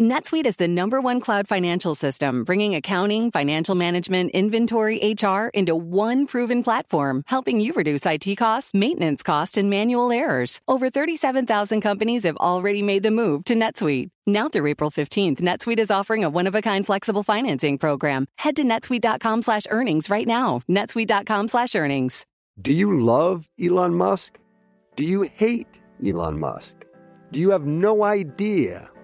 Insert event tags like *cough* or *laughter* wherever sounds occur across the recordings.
NetSuite is the number one cloud financial system, bringing accounting, financial management, inventory, HR into one proven platform, helping you reduce IT costs, maintenance costs, and manual errors. Over 37,000 companies have already made the move to NetSuite. Now through April 15th, NetSuite is offering a one-of-a-kind flexible financing program. Head to netsuite.com slash earnings right now. netsuite.com slash earnings. Do you love Elon Musk? Do you hate Elon Musk? Do you have no idea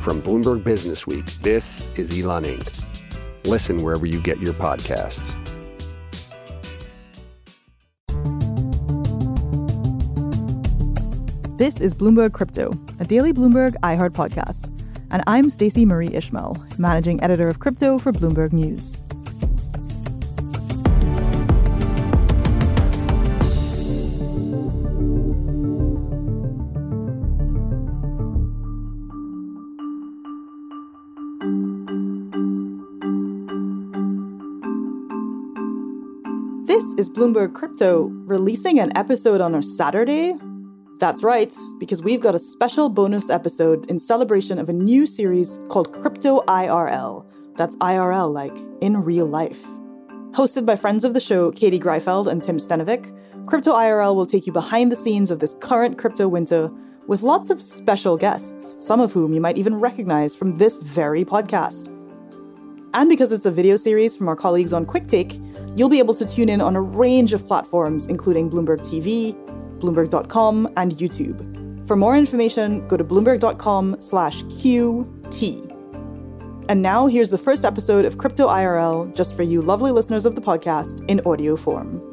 From Bloomberg Business Week, this is Elon Inc. Listen wherever you get your podcasts. This is Bloomberg Crypto, a daily Bloomberg iHeart podcast. And I'm Stacey Marie Ishmael, managing editor of crypto for Bloomberg News. Is Bloomberg Crypto releasing an episode on a Saturday. That's right, because we've got a special bonus episode in celebration of a new series called Crypto IRL. That's IRL, like in real life. Hosted by friends of the show, Katie Greifeld and Tim Stenovec, Crypto IRL will take you behind the scenes of this current crypto winter with lots of special guests, some of whom you might even recognize from this very podcast. And because it's a video series from our colleagues on QuickTake, you'll be able to tune in on a range of platforms, including Bloomberg TV, Bloomberg.com, and YouTube. For more information, go to bloomberg.com slash QT. And now here's the first episode of Crypto IRL, just for you lovely listeners of the podcast, in audio form.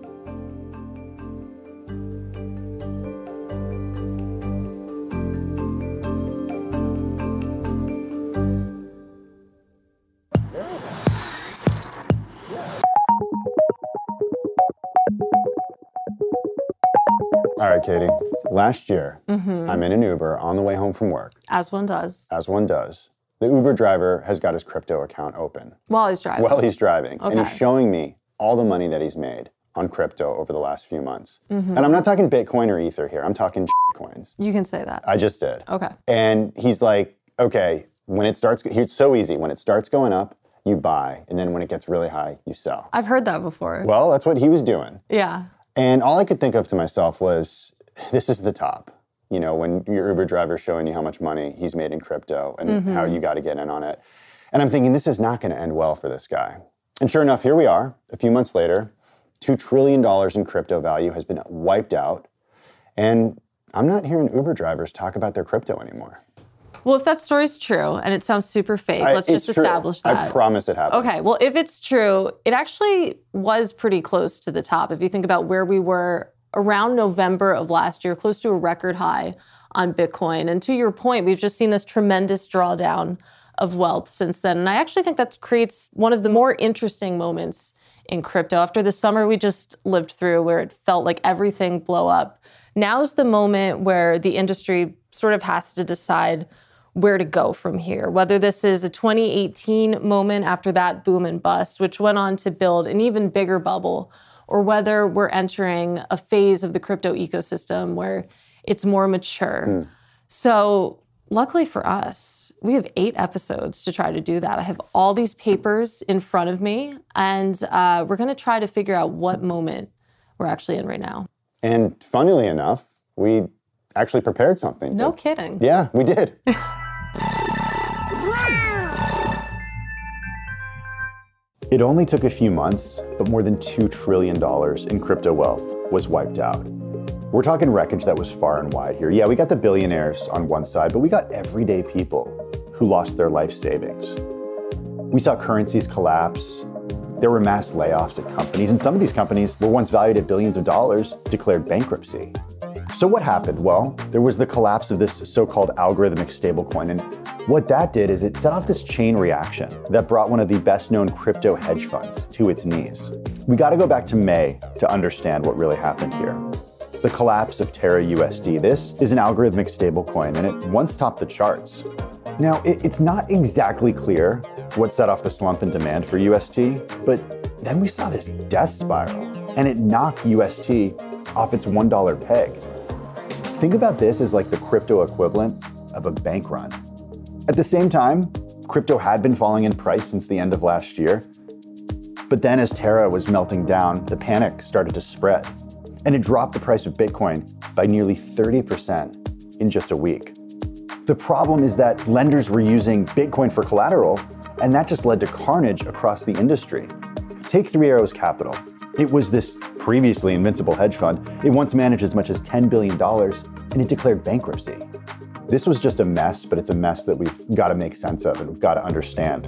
All right, Katie. Last year, I'm in an Uber on the way home from work, As one does. as one does. The Uber driver has got his crypto account open While he's driving. while he's driving, and he's showing me all the money that he's made on crypto over the last few months. Mm-hmm. And I'm not talking Bitcoin or Ether here, I'm talking coins. you can say that. I just did. Okay. And he's like, okay, when it starts, it's so easy. When it starts going up, you buy. And then when it gets really high, you sell. I've heard that before. Well, that's what he was doing. yeah. And all I could think of to myself was, this is the top. You know, when your Uber driver's showing you how much money he's made in crypto and mm-hmm. how you got to get in on it. And I'm thinking, this is not going to end well for this guy. And sure enough, here we are, a few months later. $2 trillion in crypto value has been wiped out. And I'm not hearing Uber drivers talk about their crypto anymore. Well, if that story's true and it sounds super fake, I- let's just true. establish that. I promise it happened. Okay, well, if it's true, it actually was pretty close to the top. If you think about where we were around November of last year, close to a record high on Bitcoin. And to your point, we've just seen this tremendous drawdown of wealth since then. And I actually think that creates one of the more interesting moments in crypto. After the summer we just lived through, where it felt like everything blow up, now's the moment where the industry sort of has to decide where to go from here. Whether this is a 2018 moment after that boom and bust, which went on to build an even bigger bubble, or whether we're entering a phase of the crypto ecosystem where it's more mature. So, luckily for us, we have eight episodes to try to do that. I have all these papers in front of me, and uh, we're going to try to figure out what moment we're actually in right now. And funnily enough, we actually prepared something. No to- kidding. Yeah, we did. *laughs* It only took a few months, but more than $2 trillion in crypto wealth was wiped out. We're talking wreckage that was far and wide here. Yeah, we got the billionaires on one side, but we got everyday people who lost their life savings. We saw currencies collapse. There were mass layoffs at companies, and some of these companies were once valued at billions of dollars, declared bankruptcy. So, what happened? Well, there was the collapse of this so called algorithmic stablecoin. And what that did is it set off this chain reaction that brought one of the best known crypto hedge funds to its knees. We got to go back to May to understand what really happened here. The collapse of Terra USD. This is an algorithmic stablecoin, and it once topped the charts. Now, it, it's not exactly clear what set off the slump in demand for UST, but then we saw this death spiral, and it knocked UST off its $1 peg. Think about this as like the crypto equivalent of a bank run. At the same time, crypto had been falling in price since the end of last year. But then, as Terra was melting down, the panic started to spread, and it dropped the price of Bitcoin by nearly 30% in just a week. The problem is that lenders were using Bitcoin for collateral, and that just led to carnage across the industry. Take Three Arrows Capital. It was this previously invincible hedge fund. It once managed as much as $10 billion, and it declared bankruptcy. This was just a mess, but it's a mess that we've got to make sense of and we've got to understand.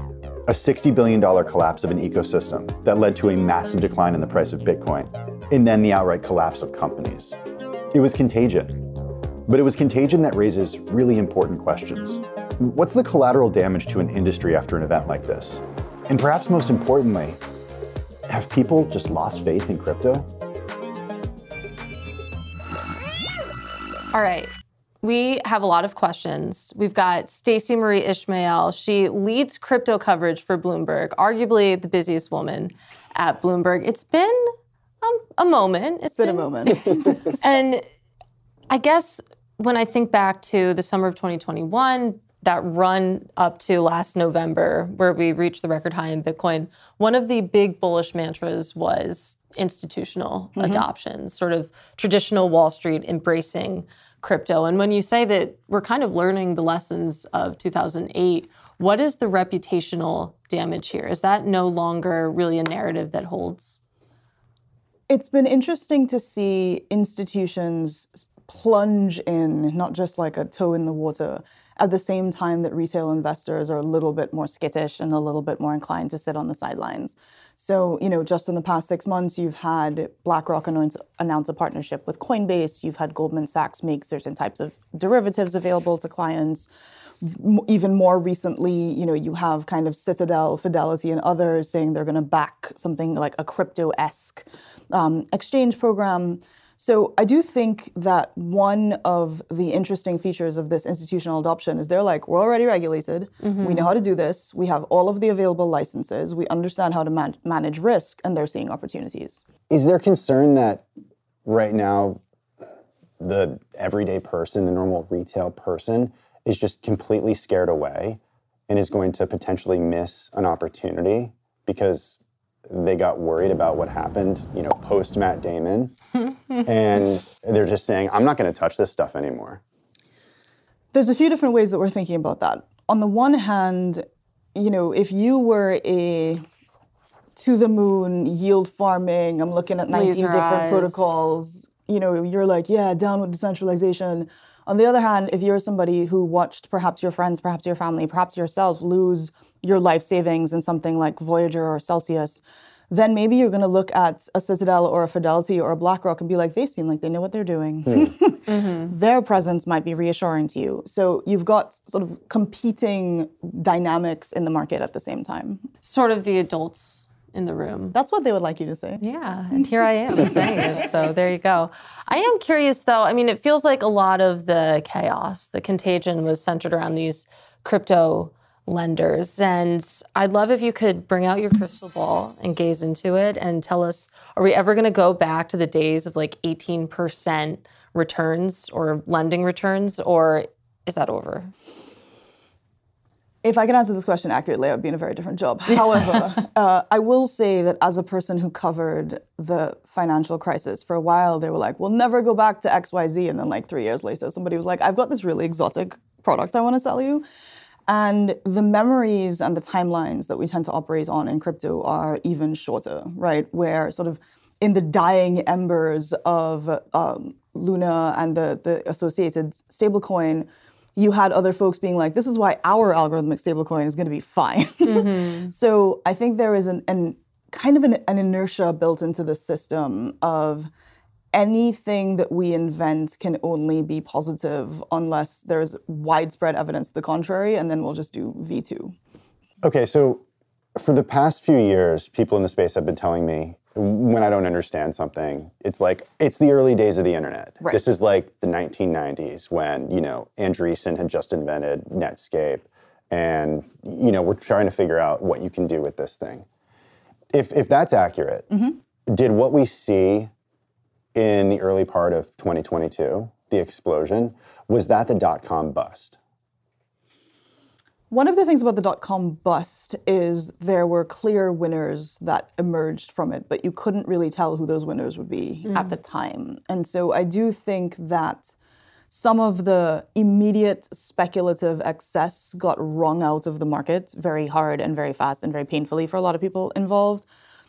A $60 billion collapse of an ecosystem that led to a massive decline in the price of Bitcoin, and then the outright collapse of companies. It was contagion, but it was contagion that raises really important questions. What's the collateral damage to an industry after an event like this? And perhaps most importantly, have people just lost faith in crypto? All right. We have a lot of questions. We've got Stacey Marie Ishmael. She leads crypto coverage for Bloomberg, arguably the busiest woman at Bloomberg. It's been um, a moment. It's been a moment. *laughs* and I guess when I think back to the summer of 2021, that run up to last November, where we reached the record high in Bitcoin, one of the big bullish mantras was institutional Mm-hmm. adoption, sort of traditional Wall Street embracing crypto. And when you say that we're kind of learning the lessons of 2008, what is the reputational damage here? Is that no longer really a narrative that holds? It's been interesting to see institutions plunge in, not just like a toe in the water, at the same time that retail investors are a little bit more skittish and a little bit more inclined to sit on the sidelines. So, you know, just in the past six months, you've had BlackRock announce, announce a partnership with Coinbase. You've had Goldman Sachs make certain types of derivatives available to clients. Even more recently, you know, you have kind of Citadel, Fidelity, and others saying they're going to back something like a crypto-esque um, exchange program. So I do think that one of the interesting features of this institutional adoption is they're like, we're already regulated. We mm-hmm. know how to do this. We have all of the available licenses. We understand how to man- manage risk, and they're seeing opportunities. Is there concern that right now the everyday person, the normal retail person, is just completely scared away and is going to potentially miss an opportunity because they got worried about what happened, you know, post Matt Damon, *laughs* and they're just saying, "I'm not going to touch this stuff anymore." There's a few different ways that we're thinking about that. On the one hand, you know, if you were a to the moon yield farming, I'm looking at 19 Laser different eyes. protocols, you know, you're like, yeah, down with decentralization. On the other hand, if you're somebody who watched perhaps your friends, perhaps your family, perhaps yourself lose your life savings in something like Voyager or Celsius, then maybe you're going to look at a Citadel or a Fidelity or a BlackRock and be like, they seem like they know what they're doing. Hmm. *laughs* Mm-hmm. Their presence might be reassuring to you. So you've got sort of competing dynamics in the market at the same time. Sort of the adults in the room. That's what they would like you to say. Yeah, and here I am *laughs* saying it. So there you go. I am curious though. I mean, it feels like a lot of the chaos, the contagion was centered around these crypto lenders. And I'd love if you could bring out your crystal ball and gaze into it and tell us are we ever going to go back to the days of like 18% returns or lending returns, or is that over? If I can answer this question accurately, I would be in a very different job. *laughs* However, uh, I will say that as a person who covered the financial crisis for a while, they were like, "We'll never go back to XYZ," and then like three years later, somebody was like, "I've got this really exotic product I want to sell you." And the memories and the timelines that we tend to operate on in crypto are even shorter, right? Where sort of in the dying embers of um, Luna and the, the associated stablecoin, you had other folks being like, this is why our algorithmic stablecoin is going to be fine. *laughs* so I think there is an, an kind of an, an inertia built into the system of anything that we invent can only be positive unless there's widespread evidence to the contrary, and then we'll just do V2. Okay, so for the past few years, people in the space have been telling me when I don't understand something, it's like it's the early days of the internet. Right. This is like the 1990s when you know Andreessen had just invented Netscape, and you know we're trying to figure out what you can do with this thing. If if that's accurate, mm-hmm. did what we see in the early part of 2022, the explosion, was that the dot com bust? One of the things about the dot com bust is there were clear winners that emerged from it, but you couldn't really tell who those winners would be mm. at the time. And so I do think that some of the immediate speculative excess got wrung out of the market very hard and very fast and very painfully for a lot of people involved.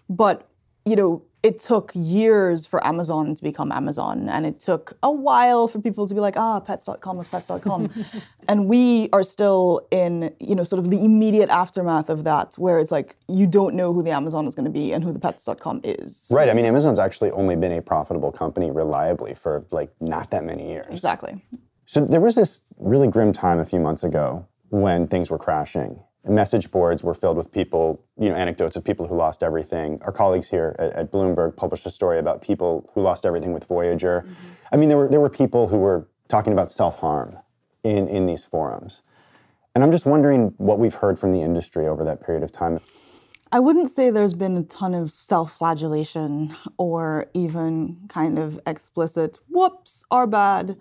But, you know, it took years for Amazon to become Amazon, and it took a while for people to be like, ah, pets.com was pets.com. *laughs* and we are still in, you know, sort of the immediate aftermath of that, where it's like you don't know who the Amazon is going to be and who the pets.com is. Right. I mean, Amazon's actually only been a profitable company reliably for like not that many years. Exactly. So there was this really grim time a few months ago when things were crashing. Message boards were filled with people, you know, anecdotes of people who lost everything. Our colleagues here at, at Bloomberg published a story about people who lost everything with Voyager. Mm-hmm. I mean, there were there were people who were talking about self harm in in these forums, and I'm just wondering what we've heard from the industry over that period of time. I wouldn't say there's been a ton of self flagellation or even kind of explicit, whoops, are bad.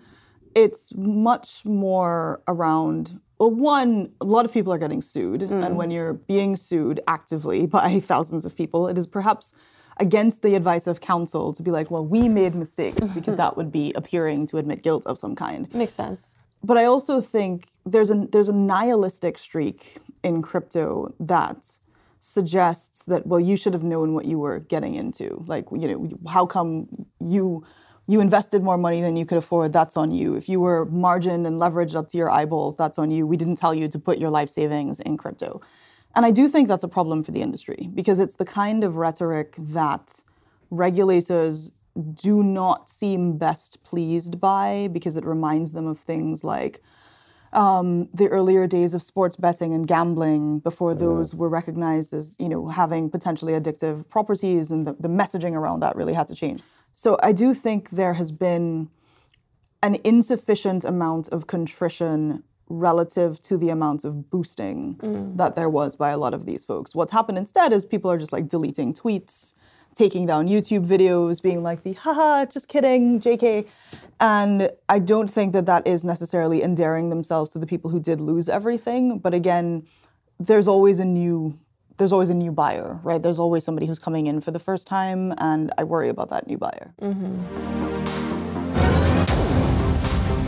It's much more around, well, one, a lot of people are getting sued. And hmm. when you're being sued actively *laughs* by thousands of people, it is perhaps against the advice of counsel to be like, well, we made mistakes, mm-hmm. because that would be appearing to admit guilt of some kind Makes sense. but I also think there's a there's a nihilistic streak in crypto that suggests that well you should have known what you were getting into like you know how come you you invested more money than you could afford that's on you. If you were margined and leveraged up to your eyeballs that's on you. We didn't tell you to put your life savings in crypto. And I do think that's a problem for the industry because it's the kind of rhetoric that regulators do not seem best pleased by because it reminds them of things like um, the earlier days of sports betting and gambling before those were recognized as you know having potentially addictive properties and the, the messaging around that really had to change so i do think there has been an insufficient amount of contrition relative to the amount of boosting mm. that there was by a lot of these folks. What's happened instead is people are just like deleting tweets, taking down YouTube videos, being like the haha, just kidding, JK. And I don't think that that is necessarily endearing themselves to the people who did lose everything. But again, there's always a new there's always a new buyer, right? There's always somebody who's coming in for the first time, and I worry about that new buyer.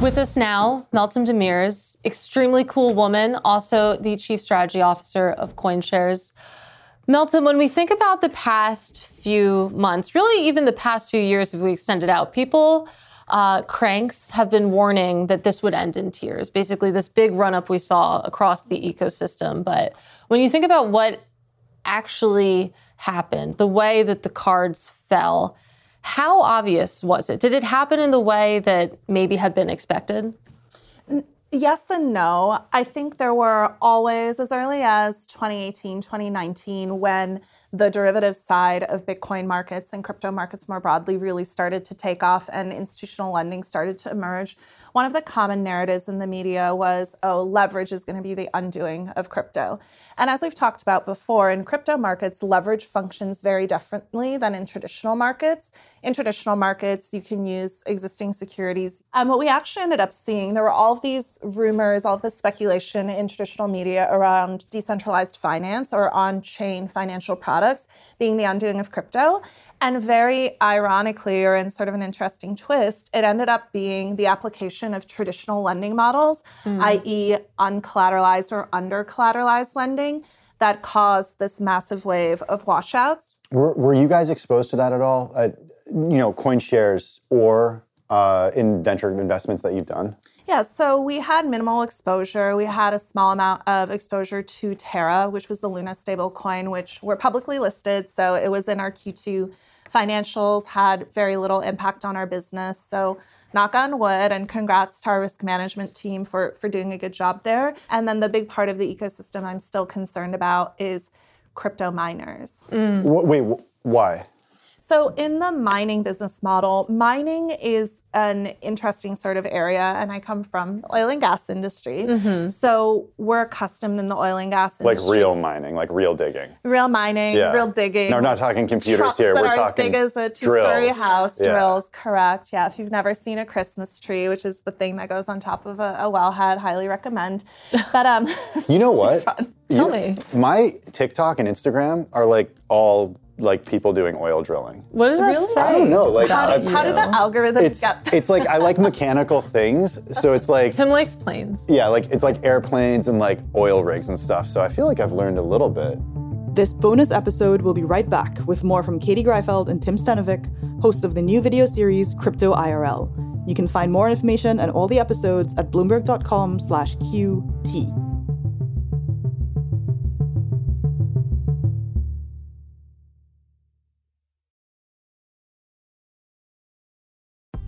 With us now, Meltem Demirors, extremely cool woman, also the chief strategy officer of CoinShares. Meltem, when we think about the past few months, really even the past few years, if we extend it out, people, uh, cranks have been warning that this would end in tears. Basically, this big run up we saw across the ecosystem. But when you think about what actually happened, the way that the cards fell, how obvious was it? Did it happen in the way that maybe had been expected? Yes and no. I think there were always, as early as 2018, 2019, when the derivative side of Bitcoin markets and crypto markets more broadly really started to take off and institutional lending started to emerge. One of the common narratives in the media was, oh, leverage is going to be the undoing of crypto. And as we've talked about before, in crypto markets, leverage functions very differently than in traditional markets. In traditional markets, you can use existing securities. And what we actually ended up seeing, there were all of these rumors, all of this speculation in traditional media around decentralized finance or on chain financial products being the undoing of crypto. And very ironically, or in sort of an interesting twist, it ended up being the application of traditional lending models, i.e., uncollateralized or under collateralized lending, that caused this massive wave of washouts. Were, were you guys exposed to that at all? Uh, you know, CoinShares or uh, in venture investments that you've done? Yeah, so we had minimal exposure. We had a small amount of exposure to Terra, which was the Luna stablecoin, which were publicly listed. So it was in our Q2 financials, had very little impact on our business. So knock on wood and congrats to our risk management team for, for doing a good job there. And then the big part of the ecosystem I'm still concerned about is crypto miners. Wh- Wait, wh- why? So, in the mining business model, mining is an interesting sort of area, and I come from the oil and gas industry. So, we're accustomed in the oil and gas industry. Like real mining, like real digging. real mining, Yeah. real digging. No, we're not talking computers trucks here. That We're are talking as big as a two-story drills. house. Yeah. Drills, correct? Yeah. If you've never seen a Christmas tree, which is the thing that goes on top of a, a wellhead, highly recommend. *laughs* But um, You know *laughs* what? Tell You- me. My TikTok and Instagram are like all like people doing oil drilling. What does that Really? say? I don't know. Like how I- did, how did the algorithm it's get it's like I like *laughs* mechanical things, so it's like Tim likes planes. yeah, like it's like airplanes and like oil rigs and stuff. So I feel like I've learned a little bit. This bonus episode will be right back with more from Katie Greifeld and Tim Stenovec, hosts of the new video series Crypto IRL. You can find more information and all the episodes at bloomberg.com/qt.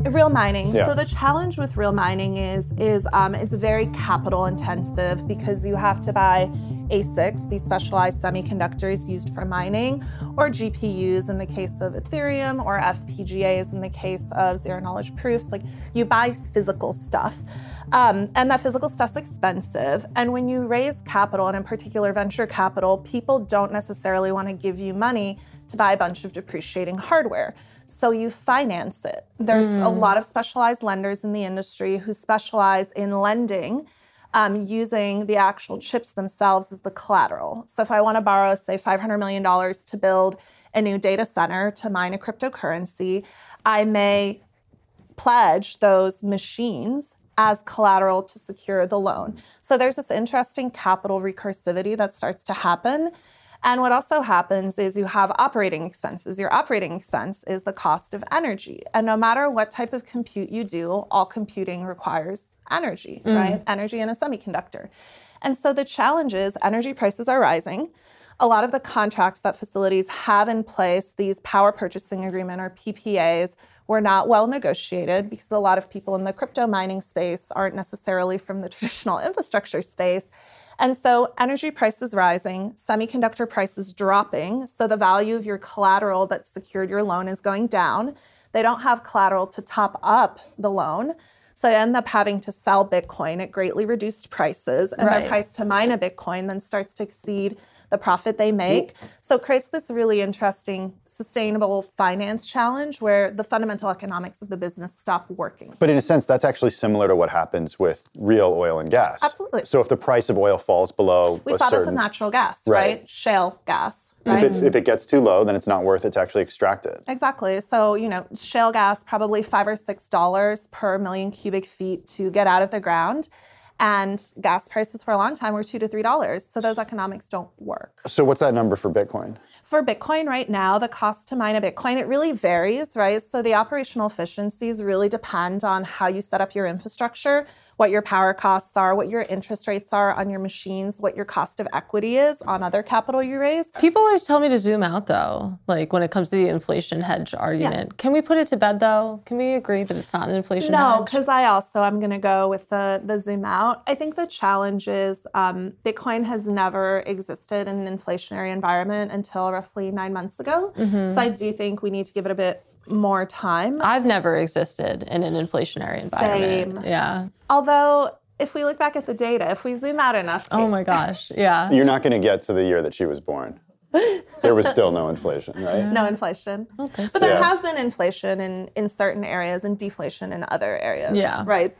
Real mining. Yeah. So the challenge with real mining is is um, it's very capital intensive because you have to buy ASICs, these specialized semiconductors used for mining, or GPUs in the case of Ethereum, or FPGAs in the case of zero knowledge proofs. Like you buy physical stuff. Um, and that physical stuff's expensive. And when you raise capital, and in particular venture capital, people don't necessarily want to give you money to buy a bunch of depreciating hardware. So you finance it. There's a lot of specialized lenders in the industry who specialize in lending um, using the actual chips themselves as the collateral. So if I want to borrow, say, $500 million to build a new data center to mine a cryptocurrency, I may pledge those machines as collateral to secure the loan. So there's this interesting capital recursivity that starts to happen. And what also happens is you have operating expenses. Your operating expense is the cost of energy. And no matter what type of compute you do, all computing requires energy, mm. right? Energy in a semiconductor. And so the challenge is energy prices are rising. A lot of the contracts that facilities have in place, these power purchasing agreement or PPAs, were not well negotiated because a lot of people in the crypto mining space aren't necessarily from the *laughs* traditional infrastructure space. And so energy prices rising, semiconductor prices dropping, so the value of your collateral that secured your loan is going down. They don't have collateral to top up the loan. So they end up having to sell Bitcoin at greatly reduced prices, and Right. their price to mine a Bitcoin then starts to exceed the profit they make. So it creates this really interesting sustainable finance challenge where the fundamental economics of the business stop working. But in a sense, that's actually similar to what happens with real oil and gas. Absolutely. So if the price of oil falls below We a saw this certain, with natural gas, Right. right? Shale gas, if it, if it gets too low, then it's not worth it to actually extract it. Exactly. So, you know, shale gas probably five or six dollars per million cubic feet to get out of the ground. And gas prices for a long time were two to three dollars. So those economics don't work. So what's that number for Bitcoin? For Bitcoin right now, the cost to mine a Bitcoin, it really varies, right? So the operational efficiencies really depend on how you set up your infrastructure, what your power costs are, what your interest rates are on your machines, what your cost of equity is on other capital you raise. People always tell me to zoom out though, like when it comes to the inflation hedge argument. Can we put it to bed though? Can we agree that it's not an inflation No, hedge? because I also I'm going to go with the the zoom out. I think the challenge is um, Bitcoin has never existed in an inflationary environment until roughly nine months ago. Mhm. So I do think we need to give it a bit more time. I've never existed in an inflationary environment. Same. Yeah. Although, if we look back at the data, if we zoom out enough, Oh my gosh. Yeah. *laughs* You're not going to get to the year that she was born. There was still no inflation, right? no inflation. think But there Yeah. has been inflation in, in certain areas and deflation in other areas. Yeah. Right.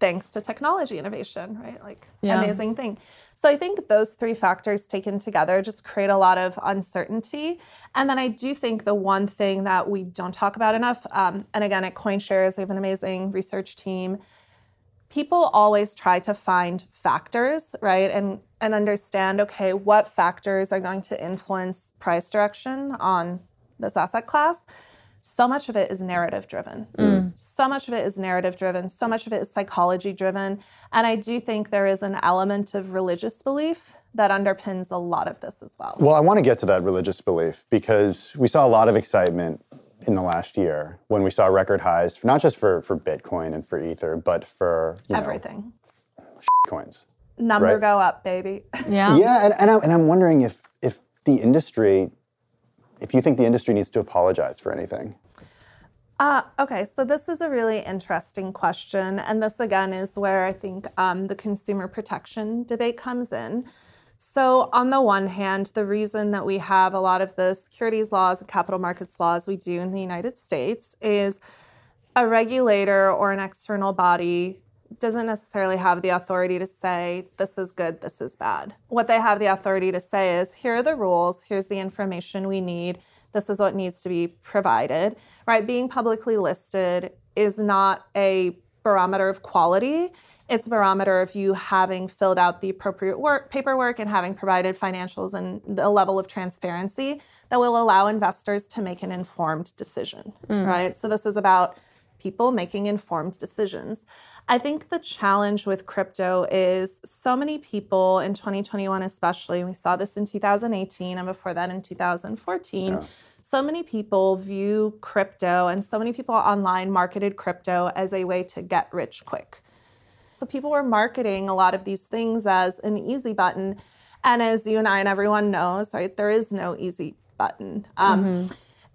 Thanks to technology innovation, right? Like Yeah. amazing thing. So I think those three factors taken together just create a lot of uncertainty. And then I do think the one thing that we don't talk about enough, um, and again at CoinShares, we have an amazing research team. People always try to find factors, right? And and understand, okay, what factors are going to influence price direction on this asset class. So much of it is narrative driven. Mm. So much of it is narrative driven. So much of it is psychology driven. And I do think there is an element of religious belief that underpins a lot of this as well. Well, I want to get to that religious belief because we saw a lot of excitement in the last year when we saw record highs, not just for, for Bitcoin and for Ether, but for you know, Everything. coins. Number right. go up, baby. Yeah. Yeah, and, and, I'm, and I'm wondering if if the industry, if you think the industry needs to apologize for anything. Uh, okay, so this is a really interesting question. And this, again, is where I think um, the consumer protection debate comes in. So, on the one hand, the reason that we have a lot of the securities laws and capital markets laws we do in the United States is a regulator or an external body doesn't necessarily have the authority to say this is good, this is bad. What they have the authority to say is here are the rules, here's the information we need, this is what needs to be provided, right? Being publicly listed is not a barometer of quality. It's a barometer of you having filled out the appropriate work, paperwork and having provided financials and a level of transparency that will allow investors to make an informed decision, mm. right? So this is about people making informed decisions. I think the challenge with crypto is so many people in 2021, especially, we saw this in 2018 and before that in 2014. So many people view crypto and so many people online marketed crypto as a way to get rich quick. So people were marketing a lot of these things as an easy button. And as you and I and everyone knows, right, there is no easy button. Um,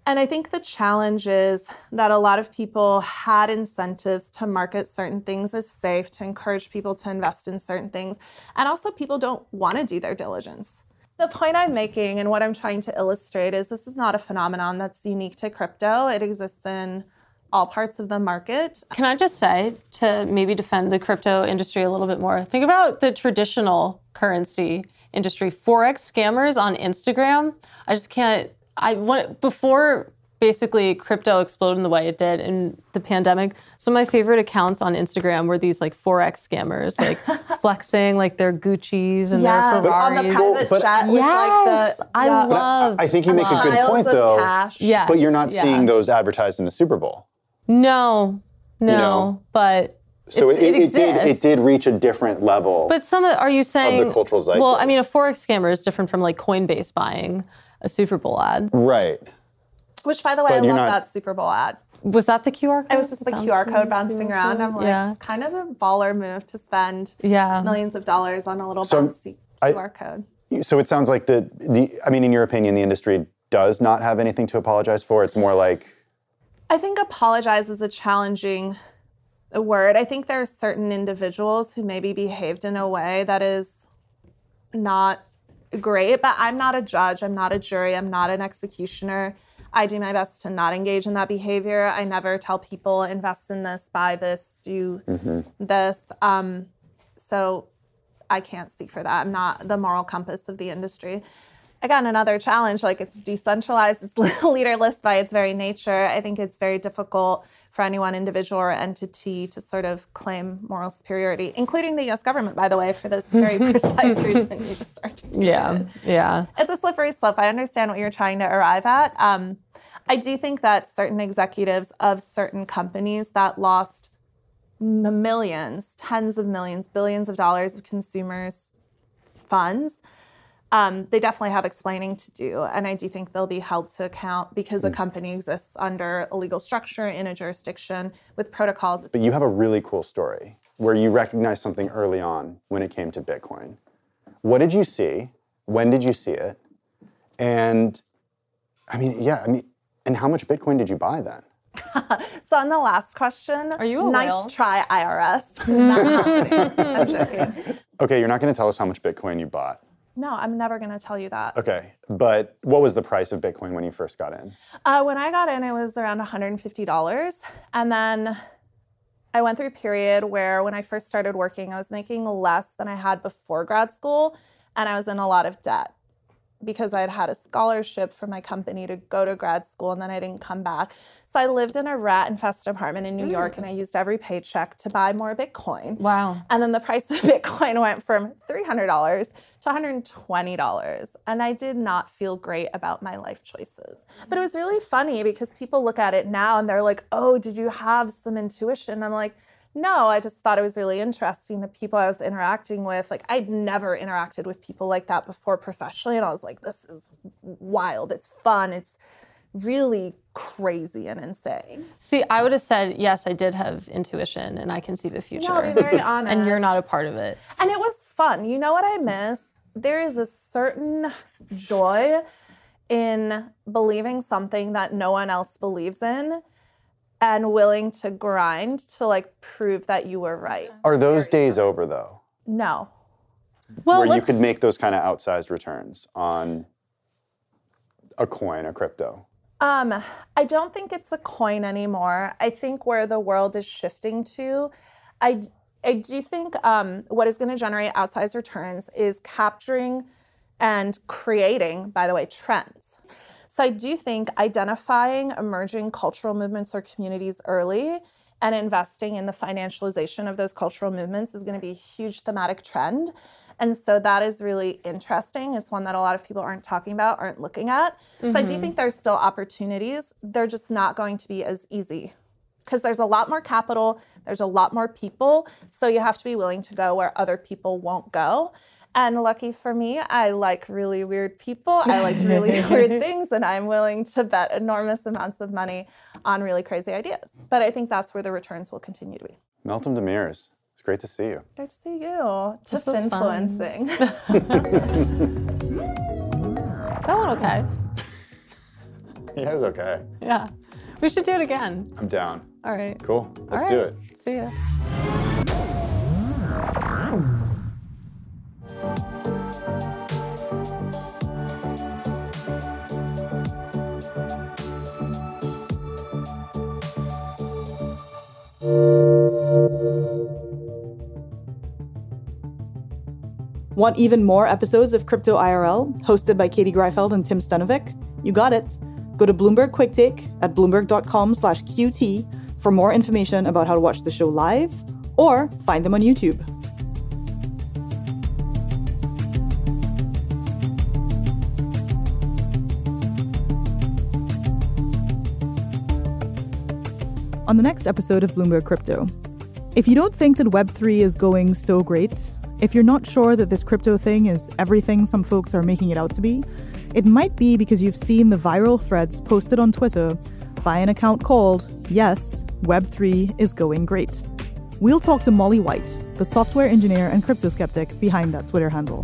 and I think the challenge is that a lot of people had incentives to market certain things as safe, to encourage people to invest in certain things. And also, people don't want to do their diligence. The point I'm making and what I'm trying to illustrate is this is not a phenomenon that's unique to crypto, it exists in all parts of the market. Can I just say to maybe defend the crypto industry a little bit more? Think about the traditional currency industry. Forex scammers on Instagram. I just can't. I want before basically crypto exploded in the way it did in the pandemic. Some of my favorite accounts on Instagram were these like forex scammers, like *laughs* flexing like their Gucci's and Yes, their on the Ferraris. private but- jet with Yes, like the I yeah, But I, love. I think you make a good point, though. cash. Yes, But you're not yeah. seeing those advertised in the Super Bowl. No, no, know? but So it's- it, it, did. It did reach a different level. But some of, are you saying cultural Well, I mean, a forex scammer is different from like Coinbase buying a Super Bowl ad. right. Which, by the way, But I love not- that Super Bowl ad. Was that the QR code? It was just the QR code bouncing around. I'm like, Yeah. it's kind of a baller move to spend Yeah. millions of dollars on a little So, bouncy I- QR code. So it sounds like the the. I mean, in your opinion, the industry does not have anything to apologize for. It's more like I think apologize is a challenging word. I think there are certain individuals who maybe behaved in a way that is not great, but I'm not a judge, I'm not a jury, I'm not an executioner. I do my best to not engage in that behavior. I never tell people invest in this, buy this, do this. Um, so I can't speak for that. I'm not the moral compass of the industry. Again, another challenge like it's decentralized, it's *laughs* leaderless by its very nature. I think it's very difficult for any one individual or entity to sort of claim moral superiority, including the US government, by the way, for this very *laughs* precise reason you just articulated. Yeah, yeah. It's a slippery slope. I understand what you're trying to arrive at. Um, I do think that certain executives of certain companies that lost millions, tens of millions, billions of dollars of consumers' funds, um, they definitely have explaining to do. And I do think they'll be held to account because a company exists under a legal structure in a jurisdiction with protocols. But you have a really cool story where you recognized something early on when it came to Bitcoin. What did you see? When did you see it? And I mean, yeah, I mean, and how much Bitcoin did you buy then? *laughs* so on the last question, Are you a nice whale? try, IRS. Not happening. I'm joking. Okay, you're not going to tell us how much Bitcoin you bought. No, I'm never going to tell you that. Okay, but what was the price of Bitcoin when you first got in? Uh, when I got in, it was around $150. And then I went through a period where when I first started working, I was making less than I had before grad school. And I was in a lot of debt because I had had a scholarship from my company to go to grad school and then I didn't come back. So I lived in a rat infested apartment in New mm. York and I used every paycheck to buy more Bitcoin. Wow. And then the price of *laughs* Bitcoin went from $300 to $120. And I did not feel great about my life choices. But it was really funny because people look at it now and they're like, oh, did you have some intuition? I'm like, no, I just thought it was really interesting. The people I was interacting with, like, I'd never interacted with people like that before professionally. And I was like, this is wild. It's fun. It's really crazy and insane. See, I would have said yes. I did have intuition, and I can see the future. No, be very honest. *laughs* and you're not a part of it. And it was fun. You know what I miss? There is a certain joy in believing something that no one else believes in and willing to grind to like prove that you were right. Are those days over though? No. Well, where you let's- could make those kind of outsized returns on a coin, a crypto? Um, I don't think it's a coin anymore. I think where the world is shifting to, I, I do think um, what is going to generate outsized returns is capturing and creating, by the way, trends. So I do think identifying emerging cultural movements or communities early and investing in the financialization of those cultural movements is going to be a huge thematic trend. And so that is really interesting. It's one that a lot of people aren't talking about, aren't looking at. So I do mm-hmm. think there's still opportunities. They're just not going to be as easy because there's a lot more capital, there's a lot more people. So you have to be willing to go where other people won't go. And lucky for me, I like really weird people. I like really *laughs* weird *laughs* things, and I'm willing to bet enormous amounts of money on really crazy ideas. But I think that's where the returns will continue to be. Meltem Demirors, it's great to see you. It's Great to see you. This Tiff influencing. *laughs* That one okay. Yeah, it was okay. Yeah. We should do it again. I'm down. All right. Cool. Let's All do it. See ya. Want even more episodes of Crypto IRL, hosted by Katie Greifeld and Tim Stenovec? You got it. Go to Bloomberg Quick Take at bloomberg.com slash QT for more information about how to watch the show live or find them on YouTube. On the next episode of Bloomberg Crypto, if you don't think that Web3 is going so great, if you're not sure that this crypto thing is everything some folks are making it out to be, it might be because you've seen the viral threads posted on Twitter by an account called Yes, Web3 is going great. We'll talk to Molly White, the software engineer and crypto skeptic behind that Twitter handle.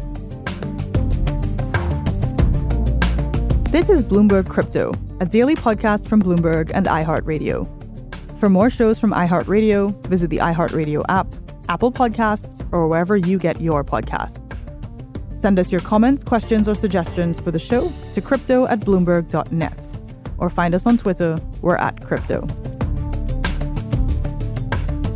This is Bloomberg Crypto, a daily podcast from Bloomberg and iHeartRadio. For more shows from iHeartRadio, visit the iHeartRadio app, Apple Podcasts, or wherever you get your podcasts. Send us your comments, questions, or suggestions for the show to crypto at bloomberg.net. Or find us on Twitter, we're at crypto.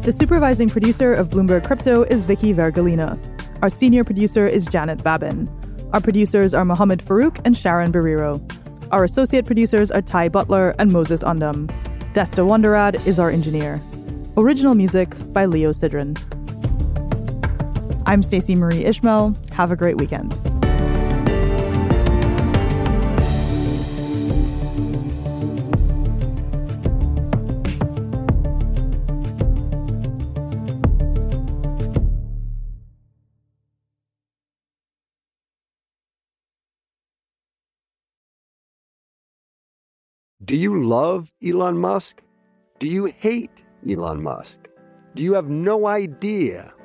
The supervising producer of Bloomberg Crypto is Vicky Vergolina. Our senior producer is Janet Babin. Our producers are Mohammed Farouk and Sharon Barrero. Our associate producers are Ty Butler and Moses Undum. Desta Wonderad is our engineer. Original music by Leo Sidran. I'm Stacey Marie Ishmael. Have a great weekend. Do you love Elon Musk? Do you hate Elon Musk? Do you have no idea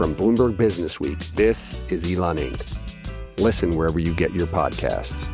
From Bloomberg Business Week, this is Elon Inc. Listen wherever you get your podcasts.